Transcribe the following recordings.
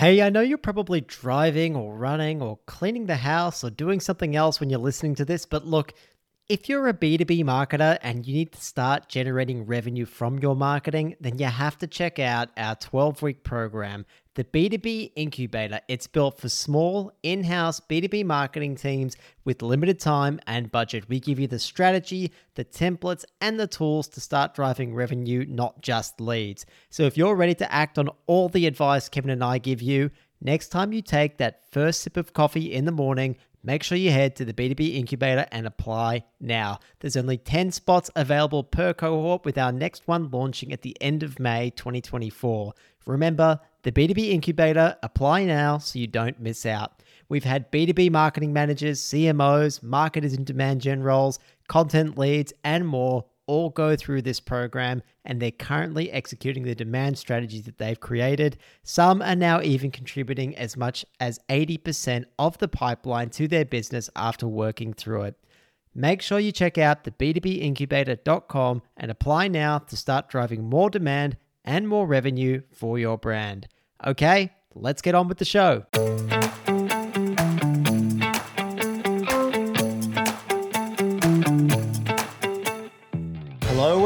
Hey, I know you're probably driving or running or cleaning the house or doing something else when you're listening to this, but look, if you're a B2B marketer and you need to start generating revenue from your marketing, then you have to check out our 12 week program, the B2B Incubator. It's built for small, in house B2B marketing teams with limited time and budget. We give you the strategy, the templates, and the tools to start driving revenue, not just leads. So if you're ready to act on all the advice Kevin and I give you, next time you take that first sip of coffee in the morning, Make sure you head to the B2B Incubator and apply now. There's only 10 spots available per cohort, with our next one launching at the end of May 2024. Remember, the B2B Incubator, apply now so you don't miss out. We've had B2B marketing managers, CMOs, marketers in demand gen roles, content leads, and more all go through this program and they're currently executing the demand strategies that they've created. Some are now even contributing as much as 80% of the pipeline to their business after working through it. Make sure you check out the b2bincubator.com and apply now to start driving more demand and more revenue for your brand. Okay, let's get on with the show.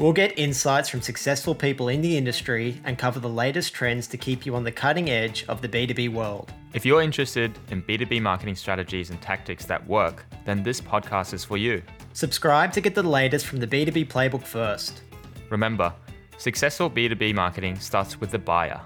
We'll get insights from successful people in the industry and cover the latest trends to keep you on the cutting edge of the B2B world. If you're interested in B2B marketing strategies and tactics that work, then this podcast is for you. Subscribe to get the latest from the B2B playbook first. Remember, successful B2B marketing starts with the buyer.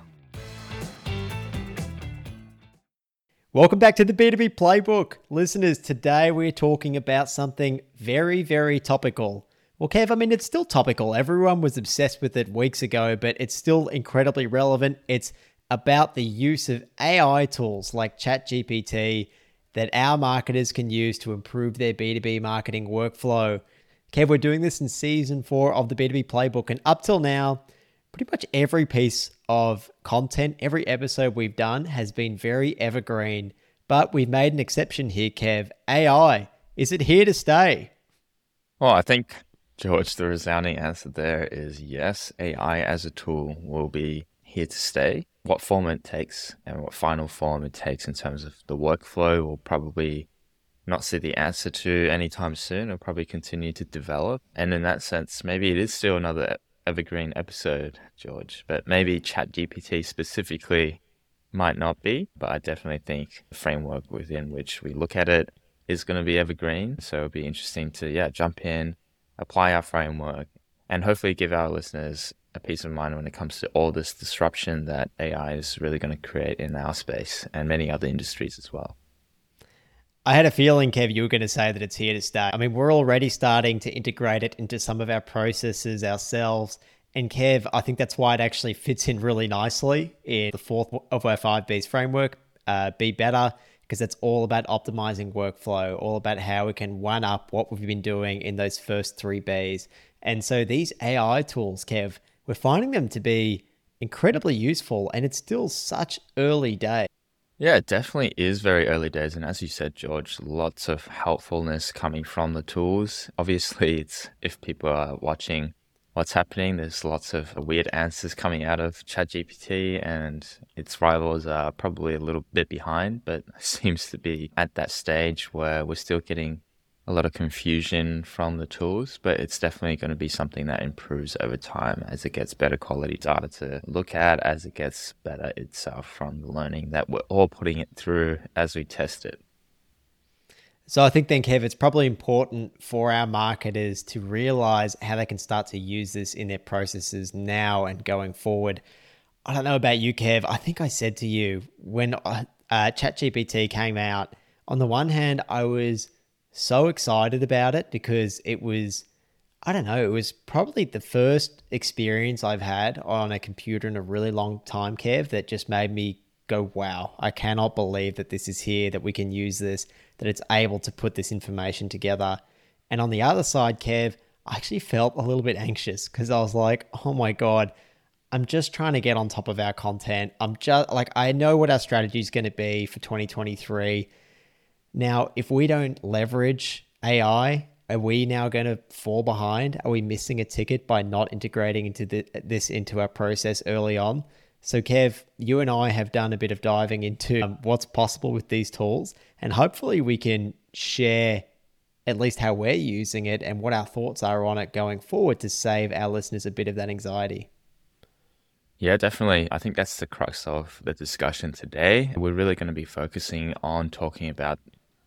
Welcome back to the B2B playbook. Listeners, today we're talking about something very, very topical well, Kev, I mean, it's still topical. Everyone was obsessed with it weeks ago, but it's still incredibly relevant. It's about the use of AI tools like ChatGPT that our marketers can use to improve their B2B marketing workflow. Kev, we're doing this in season four of the B2B playbook, and up till now, pretty much every piece of content, every episode we've done has been very evergreen. But we've made an exception here, Kev. AI, is it here to stay? Well, I think George, the resounding answer there is yes. AI as a tool will be here to stay. What form it takes and what final form it takes in terms of the workflow will probably not see the answer to anytime soon. It'll probably continue to develop. And in that sense, maybe it is still another evergreen episode, George. But maybe ChatGPT specifically might not be. But I definitely think the framework within which we look at it is going to be evergreen. So it'll be interesting to, yeah, jump in apply our framework, and hopefully give our listeners a peace of mind when it comes to all this disruption that AI is really going to create in our space and many other industries as well. I had a feeling, Kev, you were going to say that it's here to stay. I mean, we're already starting to integrate it into some of our processes ourselves. And Kev, I think that's why it actually fits in really nicely in the fourth of our five B's framework, uh, Be Better, because it's all about optimizing workflow, all about how we can one up what we've been doing in those first three Bs. And so these AI tools, Kev, we're finding them to be incredibly useful and it's still such early days. Yeah, it definitely is very early days. And as you said, George, lots of helpfulness coming from the tools. Obviously, it's if people are watching what's happening. There's lots of weird answers coming out of ChatGPT, and its rivals are probably a little bit behind, but seems to be at that stage where we're still getting a lot of confusion from the tools, but it's definitely going to be something that improves over time as it gets better quality data to look at, as it gets better itself from the learning that we're all putting it through as we test it. So I think then, Kev, it's probably important for our marketers to realize how they can start to use this in their processes now and going forward. I don't know about you, Kev. I think I said to you when uh, uh ChatGPT came out, on the one hand, I was so excited about it because it was, I don't know, it was probably the first experience I've had on a computer in a really long time, Kev, that just made me go, wow, I cannot believe that this is here, that we can use this, that it's able to put this information together. And on the other side, Kev, I actually felt a little bit anxious because I was like, oh my God, I'm just trying to get on top of our content. I'm just like, I know what our strategy is going to be for 2023. Now, if we don't leverage AI, are we now going to fall behind? Are we missing a ticket by not integrating into the, this into our process early on? So, Kev, you and I have done a bit of diving into um, what's possible with these tools, and hopefully, we can share at least how we're using it and what our thoughts are on it going forward to save our listeners a bit of that anxiety. Yeah, definitely. I think that's the crux of the discussion today. We're really going to be focusing on talking about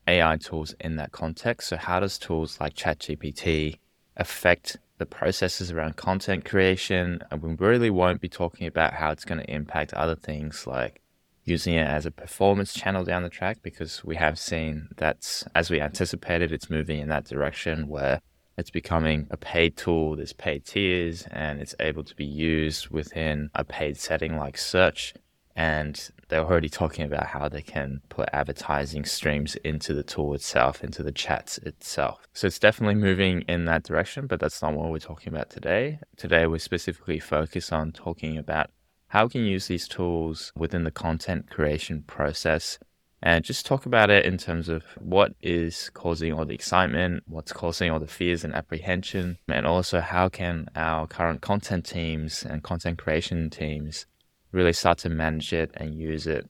AI tools in that context. So, how does tools like ChatGPT affect the processes around content creation? And we really won't be talking about how it's going to impact other things like using it as a performance channel down the track because we have seen that's as we anticipated it's moving in that direction where it's becoming a paid tool there's paid tiers and it's able to be used within a paid setting like search and they're already talking about how they can put advertising streams into the tool itself into the chats itself. So it's definitely moving in that direction but that's not what we're talking about today. Today we're specifically focused on talking about how we can use these tools within the content creation process and just talk about it in terms of what is causing all the excitement, what's causing all the fears and apprehension, and also how can our current content teams and content creation teams really start to manage it and use it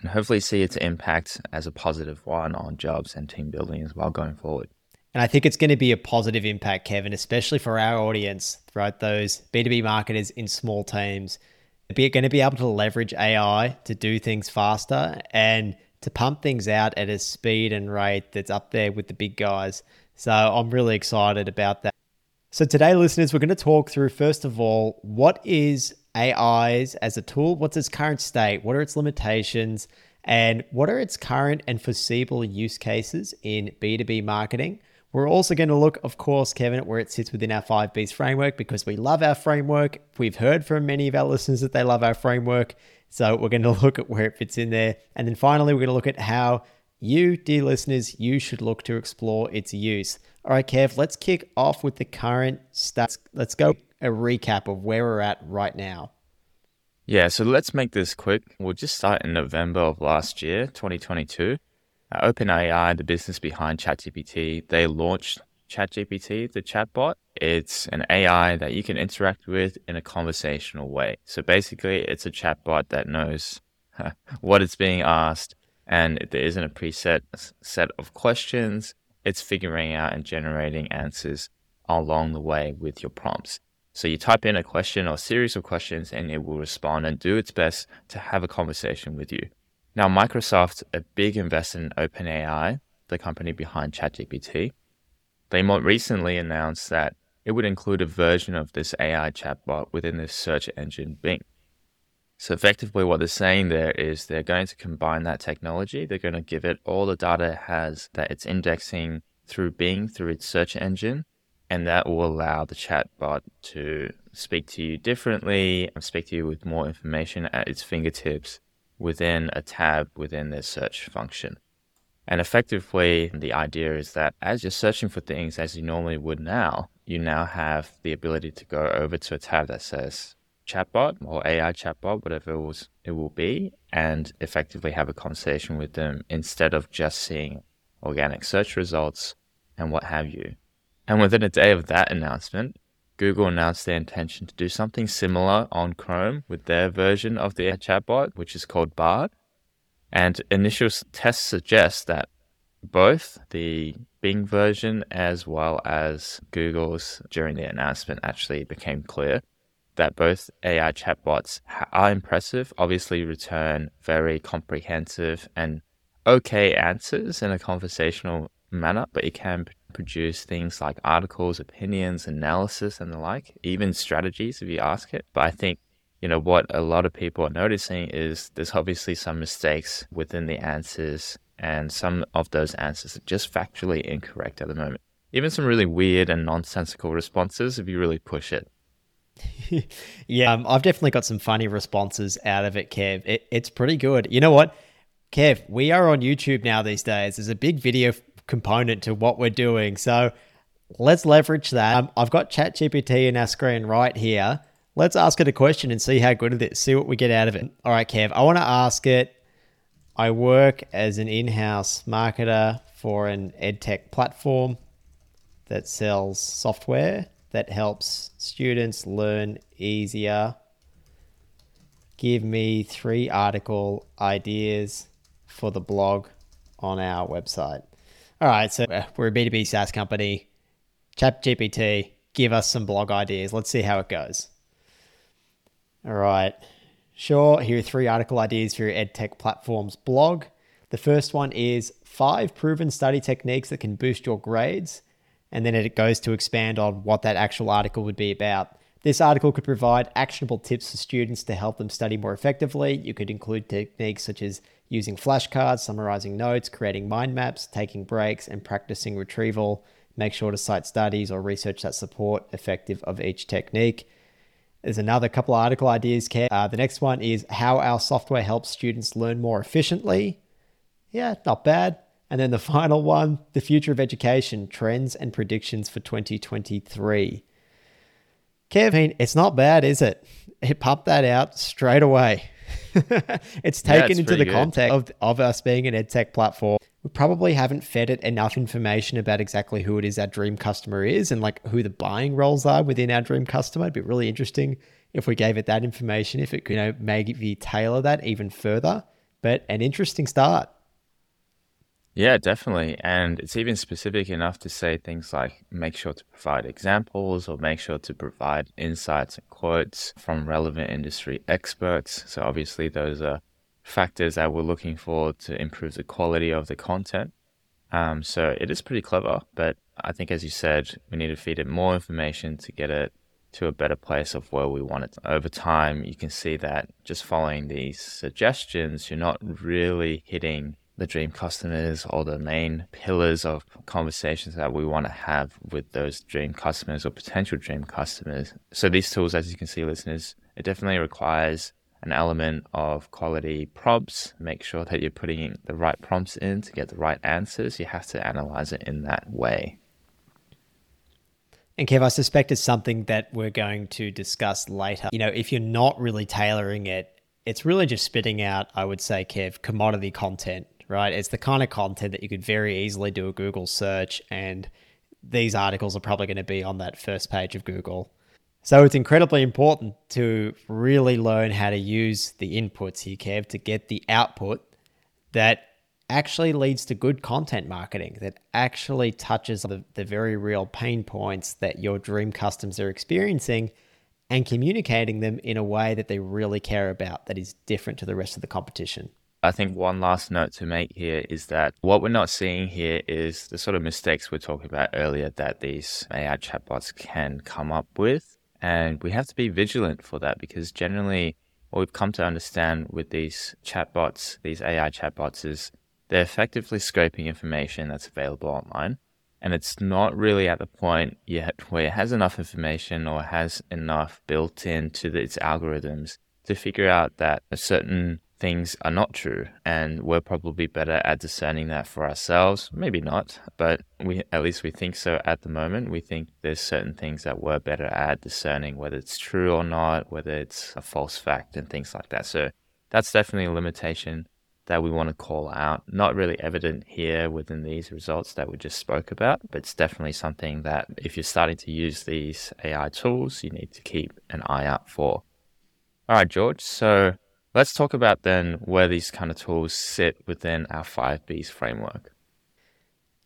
and hopefully see its impact as a positive one on jobs and team building as well going forward. And I think it's going to be a positive impact, Kevin, especially for our audience, right? Those B2B marketers in small teams. They're going to be able to leverage AI to do things faster and to pump things out at a speed and rate that's up there with the big guys. So I'm really excited about that. So today, listeners, we're going to talk through, first of all, what is AIs as a tool? What's its current state? What are its limitations? And what are its current and foreseeable use cases in B2B marketing? We're also going to look, of course, Kevin, at where it sits within our 5Bs framework because we love our framework. We've heard from many of our listeners that they love our framework. So we're going to look at where it fits in there. And then finally, we're going to look at how you, dear listeners, you should look to explore its use. All right, Kev, let's kick off with the current stats. Let's go a recap of where we're at right now. Yeah, so let's make this quick. We'll just start in November of last year, 2022. Uh, OpenAI, the business behind ChatGPT, they launched ChatGPT, the chatbot. It's an AI that you can interact with in a conversational way. So basically, it's a chatbot that knows what it's being asked, and there isn't a preset set of questions. It's figuring out and generating answers along the way with your prompts. So you type in a question or a series of questions, and it will respond and do its best to have a conversation with you. Now, Microsoft, a big investor in OpenAI, the company behind ChatGPT, they more recently announced that it would include a version of this AI chatbot within the search engine Bing. So, effectively, what they're saying there is they're going to combine that technology. They're going to give it all the data it has that it's indexing through Bing, through its search engine, and that will allow the chatbot to speak to you differently, and speak to you with more information at its fingertips within a tab within the search function. And effectively, the idea is that as you're searching for things as you normally would now, you now have the ability to go over to a tab that says chatbot or AI chatbot, whatever it, was, it will be, and effectively have a conversation with them instead of just seeing organic search results and what have you. And within a day of that announcement, Google announced their intention to do something similar on Chrome with their version of the chatbot, which is called Bard. And initial tests suggest that both the Bing version as well as Google's during the announcement actually became clear that both AI chatbots are impressive, obviously return very comprehensive and okay answers in a conversational manner, but it can produce things like articles, opinions, analysis, and the like, even strategies if you ask it. But I think, you know, what a lot of people are noticing is there's obviously some mistakes within the answers, and some of those answers are just factually incorrect at the moment. Even some really weird and nonsensical responses if you really push it. yeah, um, I've definitely got some funny responses out of it, Kev. It, it's pretty good. You know what, Kev? We are on YouTube now these days. There's a big video component to what we're doing, so let's leverage that. Um, I've got ChatGPT in our screen right here. Let's ask it a question and see how good it is. See what we get out of it. All right, Kev. I want to ask it. I work as an in-house marketer for an edtech platform that sells software that helps students learn easier. Give me three article ideas for the blog on our website. All right, so uh, we're a B2B SaaS company. ChatGPT, give us some blog ideas. Let's see how it goes. All right. Sure, here are three article ideas for your EdTech platform's blog. The first one is five proven study techniques that can boost your grades and then it goes to expand on what that actual article would be about. This article could provide actionable tips for students to help them study more effectively. You could include techniques such as using flashcards, summarizing notes, creating mind maps, taking breaks, and practicing retrieval. Make sure to cite studies or research that support effective of each technique. There's another couple of article ideas. Uh, the next one is how our software helps students learn more efficiently. Yeah, not bad. And then the final one, the future of education, trends and predictions for 2023. Kevin, it's not bad, is it? It popped that out straight away. it's taken yeah, into the good. context of, of us being an edtech platform. We probably haven't fed it enough information about exactly who it is our dream customer is and like who the buying roles are within our dream customer. It'd be really interesting if we gave it that information, if it could, you know, maybe tailor that even further. But an interesting start. Yeah, definitely. And it's even specific enough to say things like make sure to provide examples or make sure to provide insights and quotes from relevant industry experts. So, obviously, those are factors that we're looking for to improve the quality of the content. Um, so, it is pretty clever, but I think, as you said, we need to feed it more information to get it to a better place of where we want it. Over time, you can see that just following these suggestions, you're not really hitting the dream customers or the main pillars of conversations that we want to have with those dream customers or potential dream customers. So these tools, as you can see, listeners, it definitely requires an element of quality prompts. Make sure that you're putting the right prompts in to get the right answers. You have to analyze it in that way. And Kev, I suspect it's something that we're going to discuss later. You know, if you're not really tailoring it, it's really just spitting out, I would say, Kev, commodity content right? It's the kind of content that you could very easily do a Google search, and these articles are probably going to be on that first page of Google. So it's incredibly important to really learn how to use the inputs here, Kev, to get the output that actually leads to good content marketing, that actually touches the, the very real pain points that your dream customers are experiencing and communicating them in a way that they really care about that is different to the rest of the competition. I think one last note to make here is that what we're not seeing here is the sort of mistakes we are talking about earlier that these AI chatbots can come up with. And we have to be vigilant for that because generally, what we've come to understand with these chatbots, these AI chatbots, is they're effectively scraping information that's available online. And it's not really at the point yet where it has enough information or has enough built into its algorithms to figure out that a certain things are not true and we're probably better at discerning that for ourselves. Maybe not but we at least we think so at the moment. We think there's certain things that we're better at discerning whether it's true or not whether it's a false fact and things like that. So that's definitely a limitation that we want to call out. Not really evident here within these results that we just spoke about but it's definitely something that if you're starting to use these ai tools you need to keep an eye out for. All right george so Let's talk about then where these kind of tools sit within our 5Bs framework.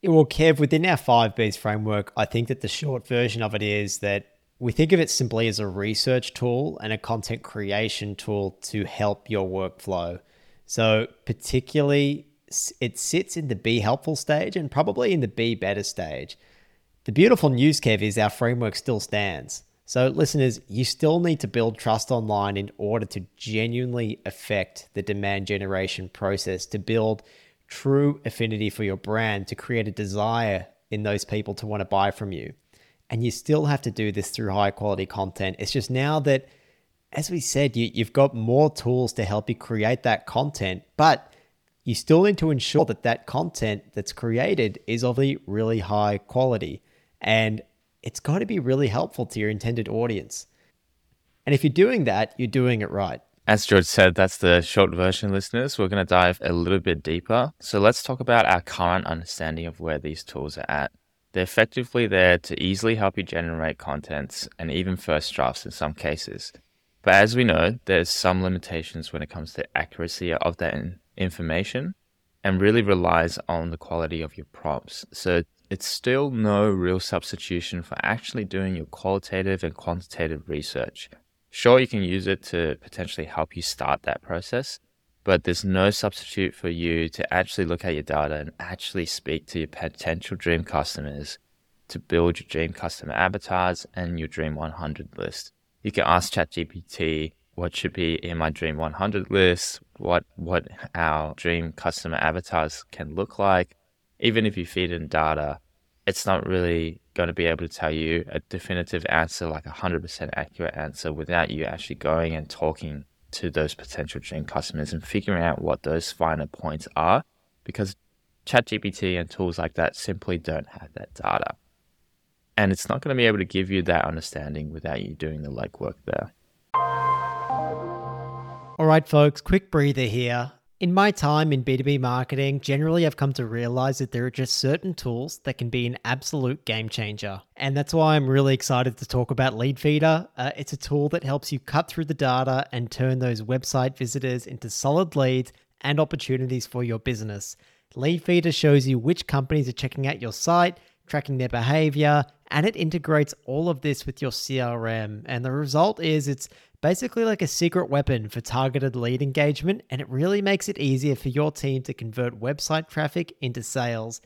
Well, Kev, within our 5Bs framework, I think that the short version of it is that we think of it simply as a research tool and a content creation tool to help your workflow. So, particularly, it sits in the be helpful stage and probably in the be better stage. The beautiful news, Kev, is our framework still stands. So, listeners, you still need to build trust online in order to genuinely affect the demand generation process, to build true affinity for your brand, to create a desire in those people to want to buy from you. and you still have to do this through high quality content. It's just now that, as we said, you, you've got more tools to help you create that content, but you still need to ensure that that content that's created is of a really high quality. And it's got to be really helpful to your intended audience. And if you're doing that, you're doing it right. As George said, that's the short version, listeners. We're going to dive a little bit deeper. So let's talk about our current understanding of where these tools are at. They're effectively there to easily help you generate contents and even first drafts in some cases. But as we know, there's some limitations when it comes to accuracy of that information and really relies on the quality of your prompts. So it's still no real substitution for actually doing your qualitative and quantitative research. Sure, you can use it to potentially help you start that process, but there's no substitute for you to actually look at your data and actually speak to your potential dream customers to build your dream customer avatars and your dream 100 list. You can ask ChatGPT what should be in my dream 100 list, what what our dream customer avatars can look like. Even if you feed in data, it's not really going to be able to tell you a definitive answer, like a 100% accurate answer, without you actually going and talking to those potential dream customers and figuring out what those finer points are because ChatGPT and tools like that simply don't have that data. And it's not going to be able to give you that understanding without you doing the legwork there. All right, folks, quick breather here. In my time in B2B marketing, generally I've come to realize that there are just certain tools that can be an absolute game changer. And that's why I'm really excited to talk about Leadfeeder. Uh, it's a tool that helps you cut through the data and turn those website visitors into solid leads and opportunities for your business. Leadfeeder shows you which companies are checking out your site, tracking their behavior, and it integrates all of this with your CRM. And the result is it's basically like a secret weapon for targeted lead engagement, and it really makes it easier for your team to convert website traffic into sales.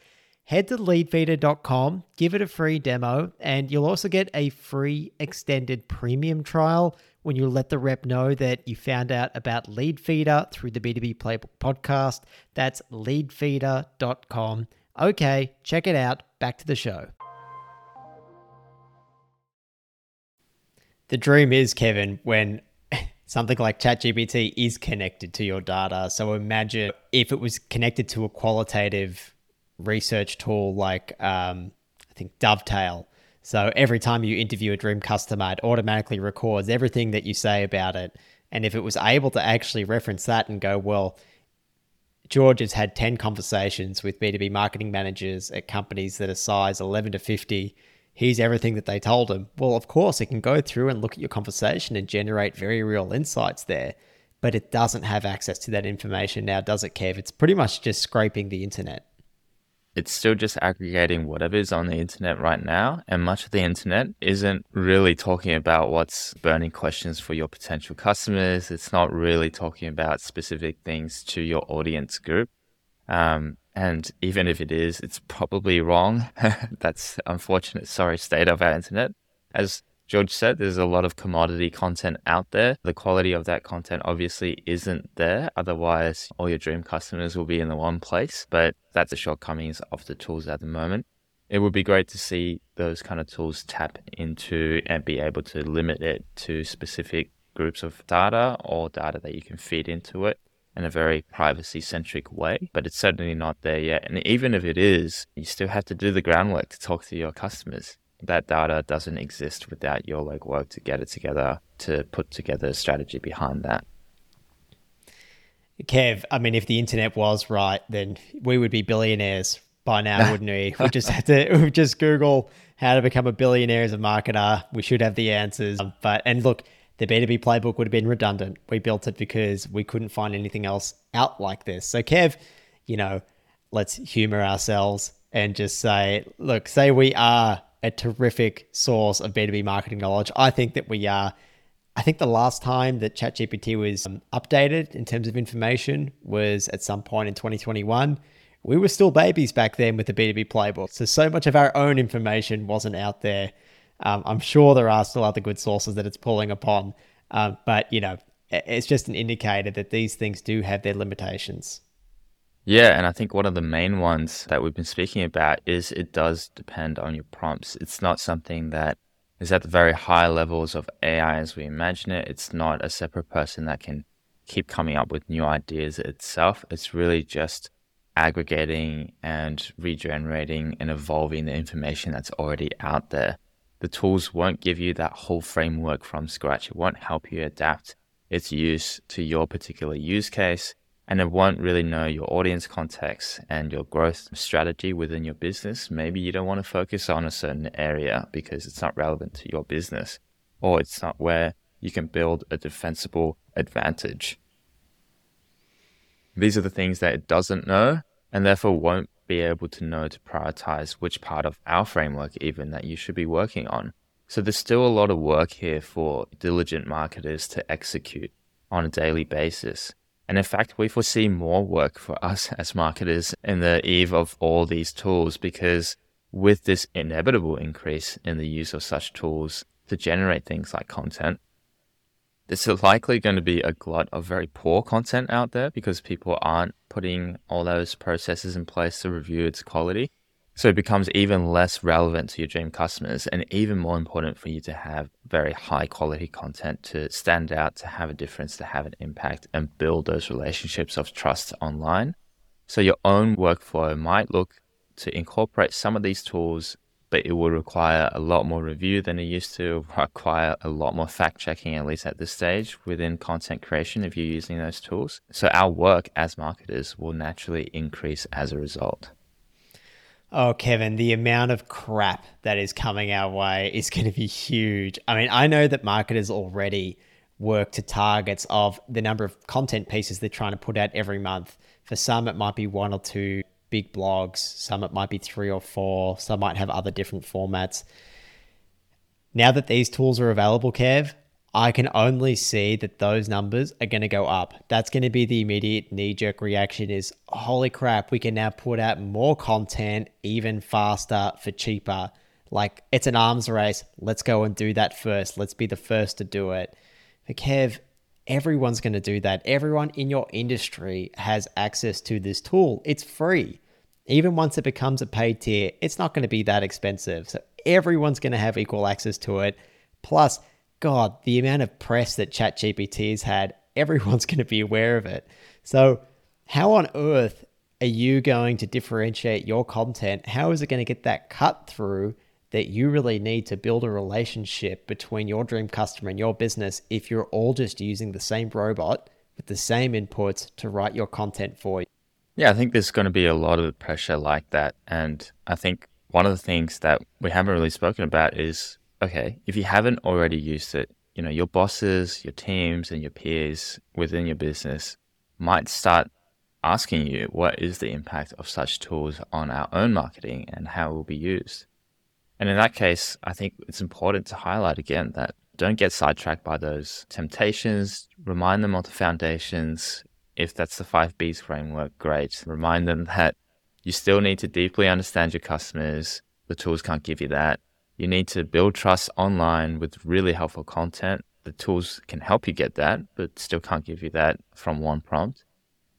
Head to leadfeeder.com, give it a free demo, and you'll also get a free extended premium trial when you let the rep know that you found out about Leadfeeder through the B2B Playbook podcast. That's leadfeeder.com. Okay, check it out. Back to the show. The dream is, Kevin, when something like ChatGPT is connected to your data. So imagine if it was connected to a qualitative research tool like um, I think Dovetail. So every time you interview a dream customer, it automatically records everything that you say about it. And if it was able to actually reference that and go, well, George has had 10 conversations with B2B marketing managers at companies that are size 11 to 50 here's everything that they told him. Well, of course, it can go through and look at your conversation and generate very real insights there, but it doesn't have access to that information now, does it, Kev? It's pretty much just scraping the internet. It's still just aggregating whatever is on the internet right now, and much of the internet isn't really talking about what's burning questions for your potential customers. It's not really talking about specific things to your audience group. Um, and even if it is, it's probably wrong. That's unfortunate, sorry, state of our internet. As George said, there's a lot of commodity content out there. The quality of that content obviously isn't there. Otherwise, all your dream customers will be in the one place. But that's the shortcomings of the tools at the moment. It would be great to see those kind of tools tap into and be able to limit it to specific groups of data or data that you can feed into it in a very privacy centric way, but it's certainly not there yet. And even if it is, you still have to do the groundwork to talk to your customers. That data doesn't exist without your legwork to get it together, to put together a strategy behind that. Kev, I mean, if the internet was right, then we would be billionaires by now, wouldn't we? We just had to we just Google how to become a billionaire as a marketer. We should have the answers. But and look, the B2B playbook would have been redundant. We built it because we couldn't find anything else out like this. So, Kev, you know, let's humor ourselves and just say, look, say we are a terrific source of B2B marketing knowledge. I think that we are. I think the last time that ChatGPT was um, updated in terms of information was at some point in 2021. We were still babies back then with the B2B playbook. So, so much of our own information wasn't out there. Um, I'm sure there are still other good sources that it's pulling upon, um, but you know, it's just an indicator that these things do have their limitations. Yeah, and I think one of the main ones that we've been speaking about is it does depend on your prompts. It's not something that is at the very high levels of AI as we imagine it. It's not a separate person that can keep coming up with new ideas itself. It's really just aggregating and regenerating and evolving the information that's already out there. The tools won't give you that whole framework from scratch. It won't help you adapt its use to your particular use case and it won't really know your audience context and your growth strategy within your business. Maybe you don't want to focus on a certain area because it's not relevant to your business or it's not where you can build a defensible advantage. These are the things that it doesn't know and therefore won't be able to know to prioritize which part of our framework even that you should be working on. So there's still a lot of work here for diligent marketers to execute on a daily basis. And in fact, we foresee more work for us as marketers in the eve of all these tools because with this inevitable increase in the use of such tools to generate things like content, there's likely going to be a glut of very poor content out there because people aren't putting all those processes in place to review its quality. So it becomes even less relevant to your dream customers and even more important for you to have very high quality content to stand out, to have a difference, to have an impact and build those relationships of trust online. So your own workflow might look to incorporate some of these tools, but it will require a lot more review than it used to, require a lot more fact checking, at least at this stage within content creation if you're using those tools. So our work as marketers will naturally increase as a result. Oh, Kevin, the amount of crap that is coming our way is going to be huge. I mean, I know that marketers already work to targets of the number of content pieces they're trying to put out every month. For some, it might be one or two big blogs, some, it might be three or four, some might have other different formats. Now that these tools are available, Kev, I can only see that those numbers are going to go up. That's going to be the immediate knee jerk reaction is holy crap, we can now put out more content even faster for cheaper. Like it's an arms race. Let's go and do that first. Let's be the first to do it. But Kev, everyone's going to do that. Everyone in your industry has access to this tool. It's free. Even once it becomes a paid tier, it's not going to be that expensive. So everyone's going to have equal access to it. Plus, God, the amount of press that ChatGPT has had, everyone's going to be aware of it. So, how on earth are you going to differentiate your content? How is it going to get that cut through that you really need to build a relationship between your dream customer and your business if you're all just using the same robot with the same inputs to write your content for you? Yeah, I think there's going to be a lot of pressure like that. And I think one of the things that we haven't really spoken about is okay, if you haven't already used it, you know, your bosses, your teams, and your peers within your business might start asking you what is the impact of such tools on our own marketing and how it will be used. And in that case, I think it's important to highlight again that don't get sidetracked by those temptations. Remind them of the foundations. If that's the five B's framework, great. Remind them that you still need to deeply understand your customers. The tools can't give you that. You need to build trust online with really helpful content. The tools can help you get that, but still can't give you that from one prompt.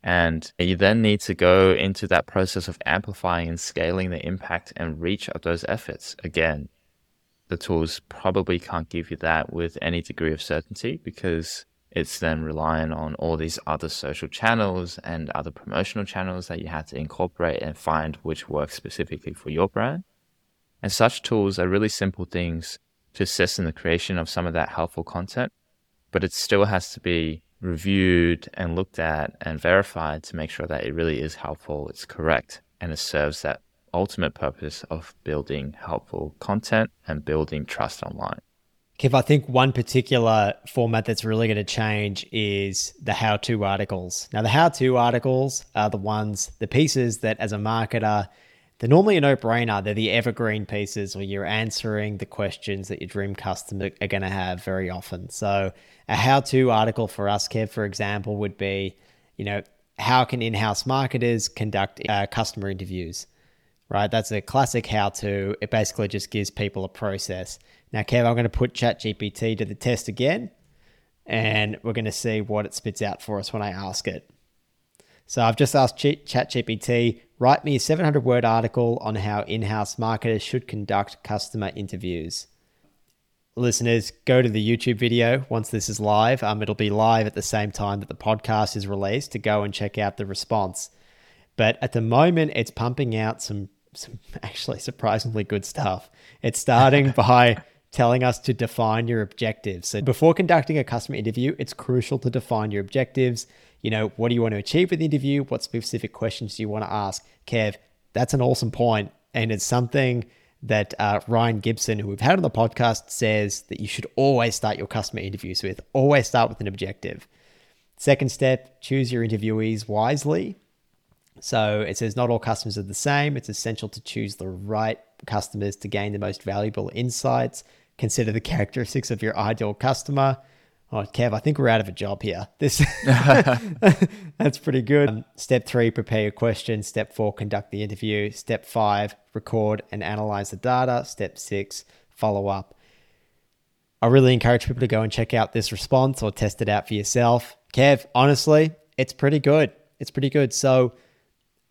And you then need to go into that process of amplifying and scaling the impact and reach of those efforts. Again, the tools probably can't give you that with any degree of certainty because it's then relying on all these other social channels and other promotional channels that you have to incorporate and find which works specifically for your brand. And such tools are really simple things to assist in the creation of some of that helpful content, but it still has to be reviewed and looked at and verified to make sure that it really is helpful, it's correct, and it serves that ultimate purpose of building helpful content and building trust online. Kev, I think one particular format that's really going to change is the how to articles. Now, the how to articles are the ones, the pieces that as a marketer, they're normally a no brainer. They're the evergreen pieces where you're answering the questions that your dream customer are going to have very often. So, a how to article for us, Kev, for example, would be, you know, how can in house marketers conduct uh, customer interviews? Right? That's a classic how to. It basically just gives people a process. Now, Kev, I'm going to put ChatGPT to the test again, and we're going to see what it spits out for us when I ask it. So I've just asked ChatGPT, write me a 700 word article on how in house marketers should conduct customer interviews. Listeners, go to the YouTube video once this is live. Um, it'll be live at the same time that the podcast is released to go and check out the response. But at the moment, it's pumping out some, some actually surprisingly good stuff. It's starting by telling us to define your objectives. So before conducting a customer interview, it's crucial to define your objectives. You know, what do you want to achieve with the interview? What specific questions do you want to ask? Kev, that's an awesome point, and it's something that uh, Ryan Gibson, who we've had on the podcast, says that you should always start your customer interviews with. Always start with an objective. Second step, choose your interviewees wisely. So it says not all customers are the same. It's essential to choose the right customers to gain the most valuable insights consider the characteristics of your ideal customer. Oh, Kev, I think we're out of a job here. This that's pretty good. Um, step three, prepare your questions. Step four, conduct the interview. Step five, record and analyze the data. Step six, follow up. I really encourage people to go and check out this response or test it out for yourself. Kev, honestly, it's pretty good. It's pretty good. So,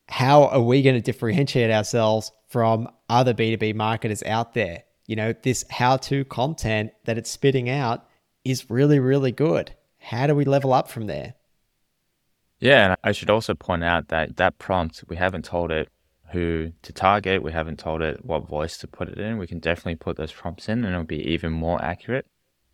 how are we going to differentiate ourselves from other B2B marketers out there? you know, this how to content that it's spitting out is really, really good. How do we level up from there? Yeah, and I should also point out that that prompt, we haven't told it who to target, we haven't told it what voice to put it in. We can definitely put those prompts in and it'll be even more accurate.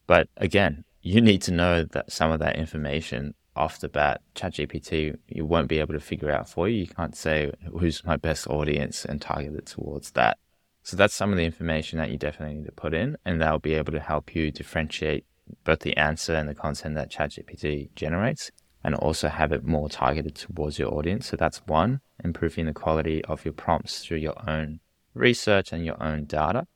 But again, you need to know that some of that information off the bat. ChatGPT, you won't be able to figure out for you. You can't say who's my best audience and target it towards that. So that's some of the information that you definitely need to put in, and that'll be able to help you differentiate both the answer and the content that ChatGPT generates, and also have it more targeted towards your audience. So that's one, improving the quality of your prompts through your own research and your own data.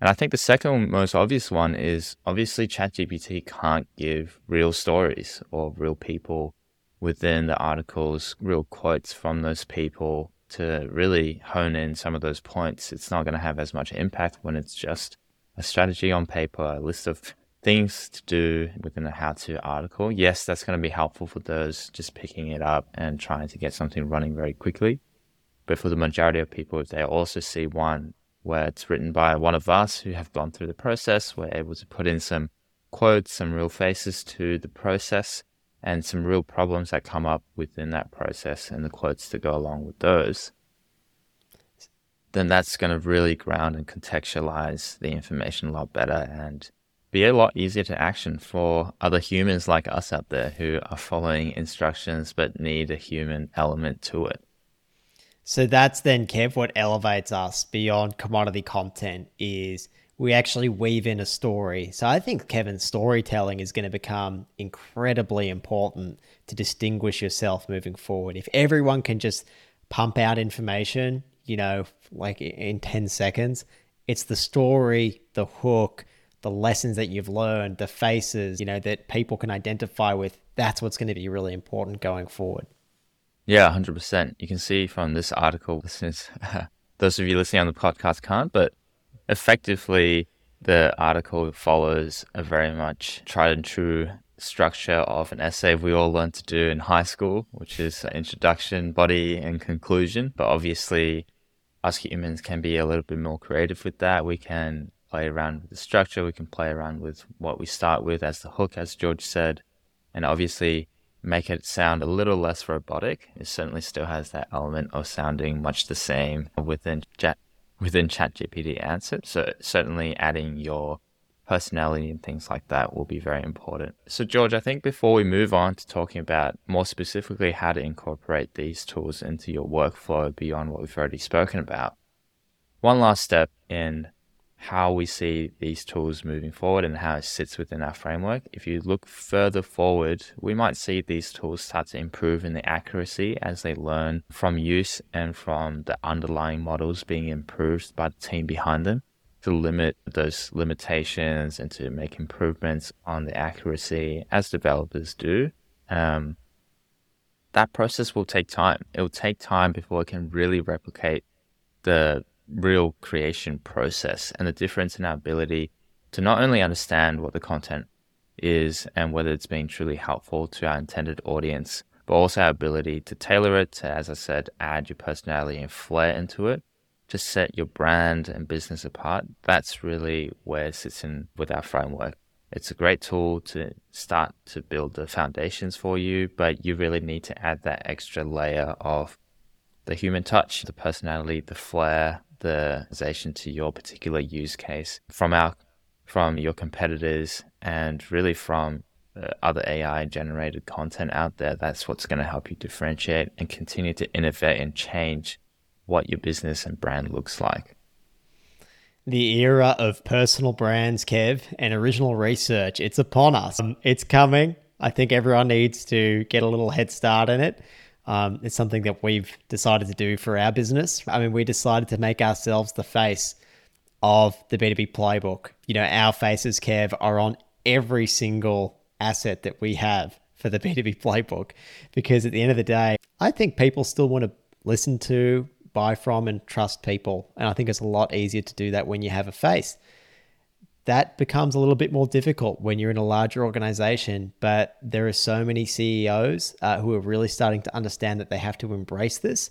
And I think the second most obvious one is obviously ChatGPT can't give real stories or real people within the articles, real quotes from those people to really hone in some of those points, it's not going to have as much impact when it's just a strategy on paper, a list of things to do within a how to article. Yes, that's going to be helpful for those just picking it up and trying to get something running very quickly. But for the majority of people, if they also see one where it's written by one of us who have gone through the process, we're able to put in some quotes, some real faces to the process, and some real problems that come up within that process and the quotes to go along with those, then that's going to really ground and contextualize the information a lot better and be a lot easier to action for other humans like us out there who are following instructions but need a human element to it. So that's then, Kev, what elevates us beyond commodity content is we actually weave in a story. So I think Kevin's storytelling is going to become incredibly important to distinguish yourself moving forward. If everyone can just pump out information, you know, like in 10 seconds, it's the story, the hook, the lessons that you've learned, the faces, you know, that people can identify with. That's what's going to be really important going forward. Yeah, 100%. You can see from this article, since those of you listening on the podcast can't, but effectively, the article follows a very much tried and true structure of an essay we all learned to do in high school, which is introduction, body, and conclusion. But obviously, us humans can be a little bit more creative with that. We can play around with the structure, we can play around with what we start with as the hook, as George said, and obviously make it sound a little less robotic. It certainly still has that element of sounding much the same within chat within ChatGPT answer. So certainly adding your personality and things like that will be very important. So George, I think before we move on to talking about more specifically how to incorporate these tools into your workflow beyond what we've already spoken about, one last step in how we see these tools moving forward and how it sits within our framework. If you look further forward, we might see these tools start to improve in the accuracy as they learn from use and from the underlying models being improved by the team behind them to limit those limitations and to make improvements on the accuracy as developers do. Um, that process will take time. It will take time before it can really replicate the real creation process and the difference in our ability to not only understand what the content is and whether it's been truly helpful to our intended audience, but also our ability to tailor it to, as I said, add your personality and flair into it to set your brand and business apart. That's really where it sits in with our framework. It's a great tool to start to build the foundations for you, but you really need to add that extra layer of the human touch, the personality, the flair, the organization to your particular use case from our from your competitors and really from uh, other AI generated content out there. That's what's going to help you differentiate and continue to innovate and change what your business and brand looks like. The era of personal brands, Kev, and original research, it's upon us. Um, it's coming. I think everyone needs to get a little head start in it. Um, it's something that we've decided to do for our business. I mean, we decided to make ourselves the face of the B2B playbook. You know, our faces, Kev, are on every single asset that we have for the B2B playbook because at the end of the day, I think people still want to listen to, buy from, and trust people. And I think it's a lot easier to do that when you have a face. That becomes a little bit more difficult when you're in a larger organization, but there are so many CEOs uh, who are really starting to understand that they have to embrace this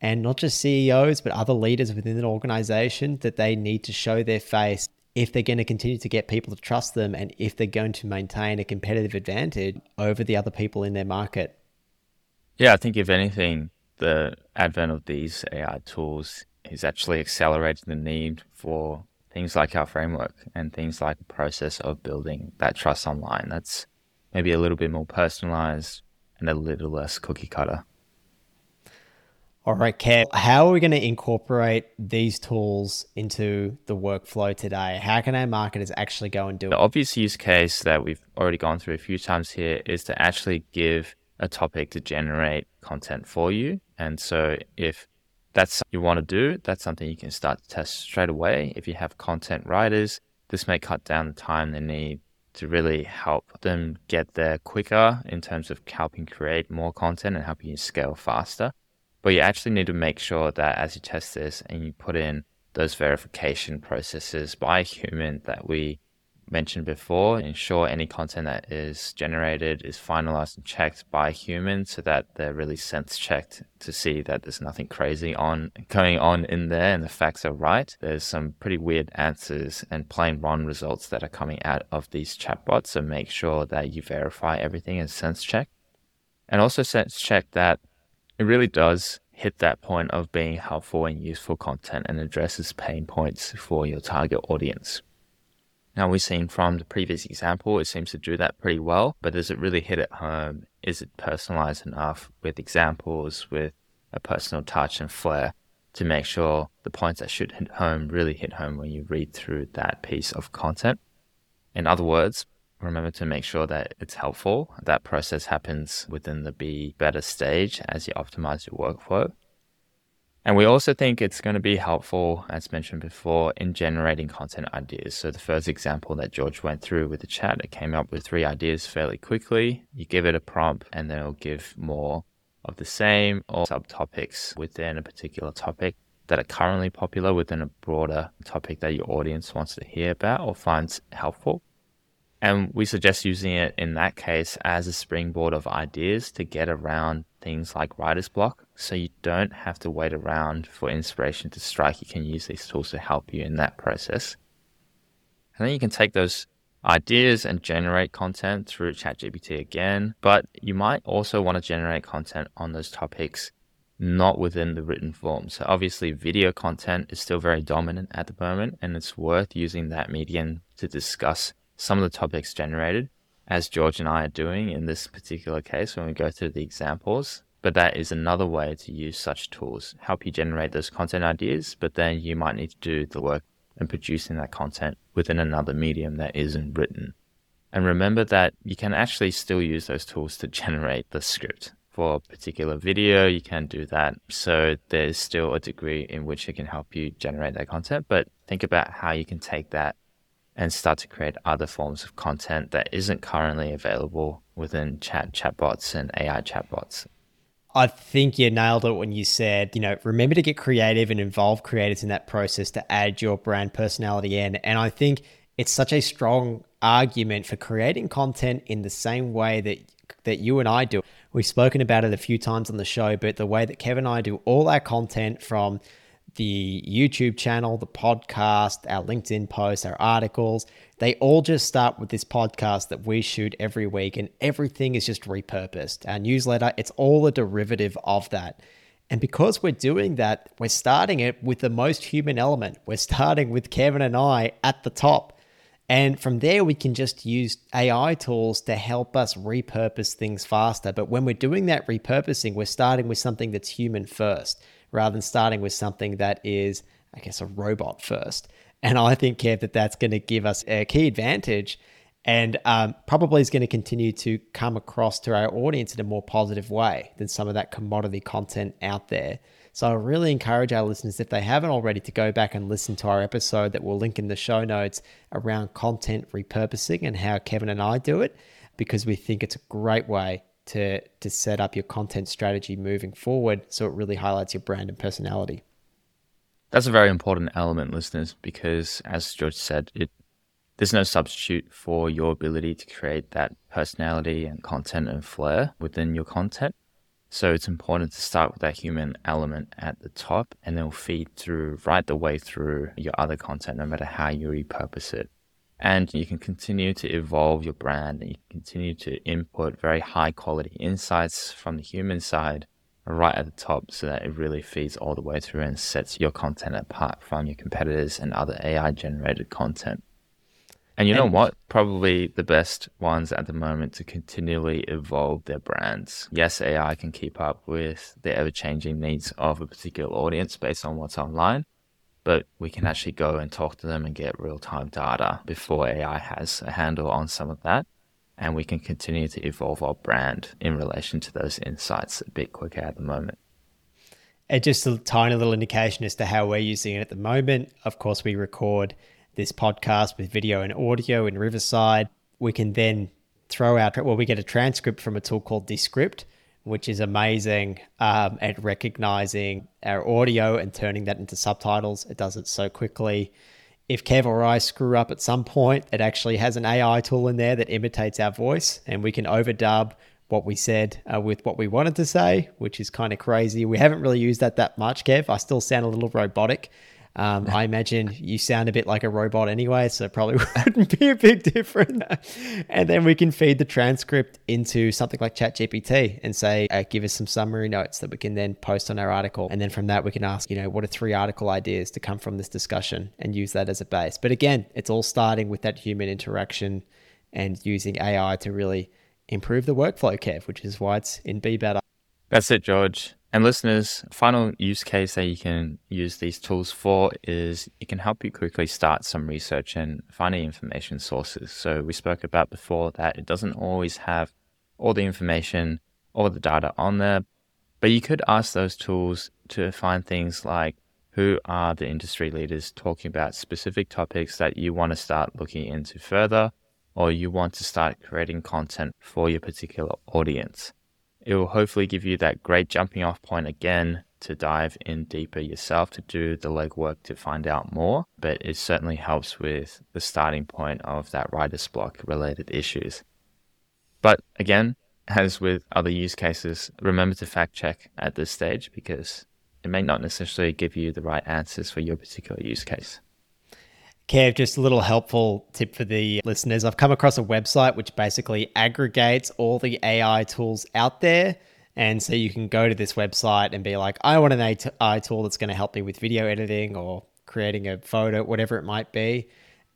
and not just CEOs, but other leaders within an organization that they need to show their face if they're going to continue to get people to trust them and if they're going to maintain a competitive advantage over the other people in their market. Yeah, I think if anything, the advent of these AI tools is actually accelerating the need for things like our framework and things like the process of building that trust online. That's maybe a little bit more personalized and a little less cookie cutter. All right, Kev, how are we going to incorporate these tools into the workflow today? How can our marketers actually go and do it? The obvious use case that we've already gone through a few times here is to actually give a topic to generate content for you. And so if that's you want to do, that's something you can start to test straight away. If you have content writers, this may cut down the time they need to really help them get there quicker in terms of helping create more content and helping you scale faster. But you actually need to make sure that as you test this and you put in those verification processes by a human that we mentioned before, ensure any content that is generated is finalized and checked by a human so that they're really sense checked to see that there's nothing crazy on going on in there and the facts are right. There's some pretty weird answers and plain wrong results that are coming out of these chatbots. So make sure that you verify everything and sense check. And also sense check that it really does hit that point of being helpful and useful content and addresses pain points for your target audience. Now, we've seen from the previous example, it seems to do that pretty well, but does it really hit it home? Is it personalized enough with examples, with a personal touch and flair to make sure the points that should hit home really hit home when you read through that piece of content? In other words, remember to make sure that it's helpful. That process happens within the be better stage as you optimize your workflow. And we also think it's going to be helpful, as mentioned before, in generating content ideas. So the first example that George went through with the chat, it came up with three ideas fairly quickly. You give it a prompt and then it'll give more of the same or subtopics within a particular topic that are currently popular within a broader topic that your audience wants to hear about or finds helpful. And we suggest using it in that case as a springboard of ideas to get around things like writer's block. So you don't have to wait around for inspiration to strike. You can use these tools to help you in that process. And then you can take those ideas and generate content through ChatGPT again. But you might also want to generate content on those topics not within the written form. So obviously video content is still very dominant at the moment and it's worth using that medium to discuss some of the topics generated, as George and I are doing in this particular case when we go through the examples. But that is another way to use such tools, help you generate those content ideas, but then you might need to do the work and producing that content within another medium that isn't written. And remember that you can actually still use those tools to generate the script. For a particular video, you can do that. So there's still a degree in which it can help you generate that content, but think about how you can take that and start to create other forms of content that isn't currently available within chat chatbots and AI chatbots. I think you nailed it when you said, you know, remember to get creative and involve creators in that process to add your brand personality in. And I think it's such a strong argument for creating content in the same way that that you and I do. We've spoken about it a few times on the show, but the way that Kevin and I do all our content from the YouTube channel, the podcast, our LinkedIn posts, our articles, they all just start with this podcast that we shoot every week, and everything is just repurposed. Our newsletter, it's all a derivative of that. And because we're doing that, we're starting it with the most human element. We're starting with Kevin and I at the top. And from there, we can just use AI tools to help us repurpose things faster. But when we're doing that repurposing, we're starting with something that's human first rather than starting with something that is, I guess, a robot first. And I think, Kev, that that's going to give us a key advantage and um, probably is going to continue to come across to our audience in a more positive way than some of that commodity content out there. So I really encourage our listeners, if they haven't already, to go back and listen to our episode that we'll link in the show notes around content repurposing and how Kevin and I do it, because we think it's a great way to to set up your content strategy moving forward so it really highlights your brand and personality. That's a very important element, listeners, because as George said, it there's no substitute for your ability to create that personality and content and flair within your content. So it's important to start with that human element at the top and then feed through right the way through your other content, no matter how you repurpose it. And you can continue to evolve your brand and you can continue to input very high quality insights from the human side right at the top so that it really feeds all the way through and sets your content apart from your competitors and other AI generated content. And you know and, what? Probably the best ones at the moment to continually evolve their brands. Yes, AI can keep up with the ever changing needs of a particular audience based on what's online, but we can actually go and talk to them and get real time data before AI has a handle on some of that. And we can continue to evolve our brand in relation to those insights a bit quicker at the moment. And just a tiny little indication as to how we're using it at the moment. Of course, we record this podcast with video and audio in Riverside. We can then throw out, well, we get a transcript from a tool called Descript, which is amazing um, at recognizing our audio and turning that into subtitles. It does it so quickly. If Kev or I screw up at some point, it actually has an AI tool in there that imitates our voice, and we can overdub what we said uh, with what we wanted to say, which is kind of crazy. We haven't really used that that much, Kev. I still sound a little robotic, um, I imagine you sound a bit like a robot anyway, so probably wouldn't be a big difference. and then we can feed the transcript into something like ChatGPT and say, uh, give us some summary notes that we can then post on our article. And then from that, we can ask, you know, what are three article ideas to come from this discussion and use that as a base. But again, it's all starting with that human interaction and using AI to really improve the workflow, Kev, which is why it's in Be Better. That's it, George. And listeners, final use case that you can use these tools for is it can help you quickly start some research and finding information sources. So we spoke about before that it doesn't always have all the information, all the data on there, but you could ask those tools to find things like who are the industry leaders talking about specific topics that you want to start looking into further, or you want to start creating content for your particular audience. It will hopefully give you that great jumping off point again to dive in deeper yourself to do the legwork to find out more. But it certainly helps with the starting point of that writer's block related issues. But again, as with other use cases, remember to fact check at this stage because it may not necessarily give you the right answers for your particular use case. Kev, just a little helpful tip for the listeners. I've come across a website which basically aggregates all the AI tools out there. And so you can go to this website and be like, I want an AI tool that's going to help me with video editing or creating a photo, whatever it might be.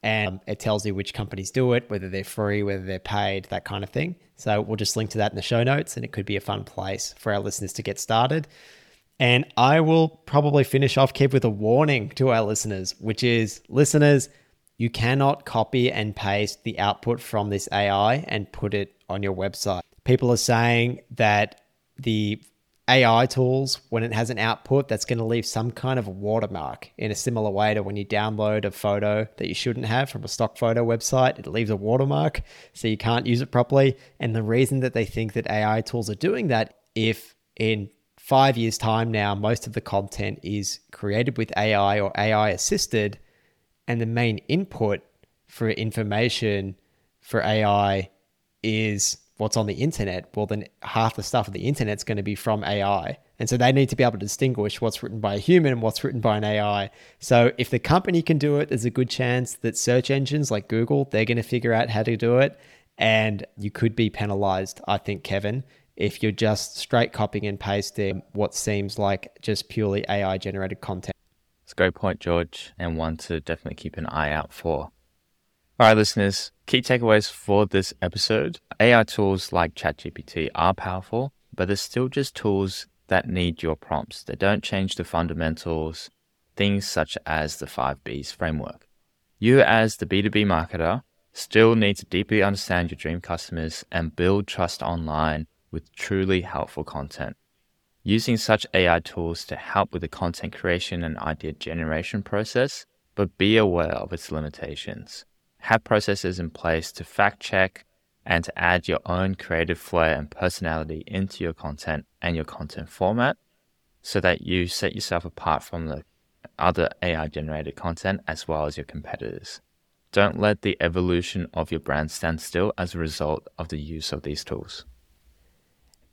And um, it tells you which companies do it, whether they're free, whether they're paid, that kind of thing. So we'll just link to that in the show notes, and it could be a fun place for our listeners to get started. And I will probably finish off, Kev, with a warning to our listeners, which is listeners, you cannot copy and paste the output from this AI and put it on your website. People are saying that the AI tools, when it has an output, that's going to leave some kind of watermark in a similar way to when you download a photo that you shouldn't have from a stock photo website. It leaves a watermark, so you can't use it properly. And the reason that they think that AI tools are doing that, if in five years' time now, most of the content is created with AI or AI assisted, and the main input for information for AI is what's on the internet, well, then half the stuff on the internet's going to be from AI. And so they need to be able to distinguish what's written by a human and what's written by an AI. So if the company can do it, there's a good chance that search engines like Google, they're going to figure out how to do it. And you could be penalized, I think, Kevin, if you're just straight copying and pasting what seems like just purely AI generated content. It's a great point, George, and one to definitely keep an eye out for. All right, listeners, key takeaways for this episode. AI tools like ChatGPT are powerful, but they're still just tools that need your prompts. They don't change the fundamentals, things such as the 5Bs framework. You, as the B2B marketer, still need to deeply understand your dream customers and build trust online with truly helpful content. Using such AI tools to help with the content creation and idea generation process, but be aware of its limitations have processes in place to fact check and to add your own creative flair and personality into your content and your content format so that you set yourself apart from the other AI generated content as well as your competitors. Don't let the evolution of your brand stand still as a result of the use of these tools.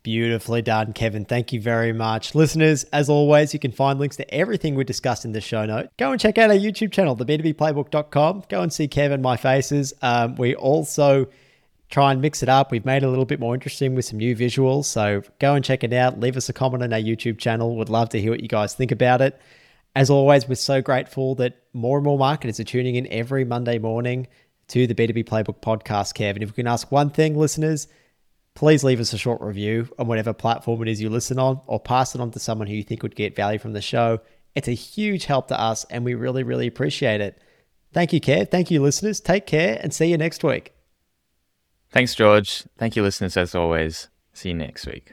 Beautifully done, Kevin. Thank you very much. Listeners, as always, you can find links to everything we discussed in the show note. Go and check out our YouTube channel, the B2Bplaybook.com. Go and see Kevin, my faces. Um, we also try and mix it up. We've made it a little bit more interesting with some new visuals. So go and check it out. Leave us a comment on our YouTube channel. Would love to hear what you guys think about it. As always, we're so grateful that more and more marketers are tuning in every Monday morning to the B2B Playbook podcast, Kevin. If we can ask one thing, listeners, please leave us a short review on whatever platform it is you listen on or pass it on to someone who you think would get value from the show. It's a huge help to us and we really, really appreciate it. Thank you, Kev. Thank you, listeners. Take care and see you next week. Thanks, George. Thank you, listeners, as always. See you next week.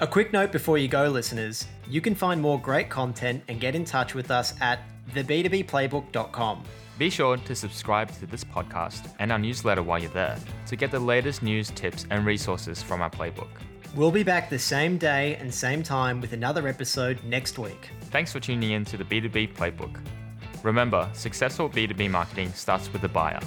A quick note before you go, listeners you can find more great content and get in touch with us at theb2bplaybook.com. Be sure to subscribe to this podcast and our newsletter while you're there to get the latest news, tips, and resources from our playbook. We'll be back the same day and same time with another episode next week. Thanks for tuning in to the B2B Playbook. Remember, successful B2B marketing starts with the buyer.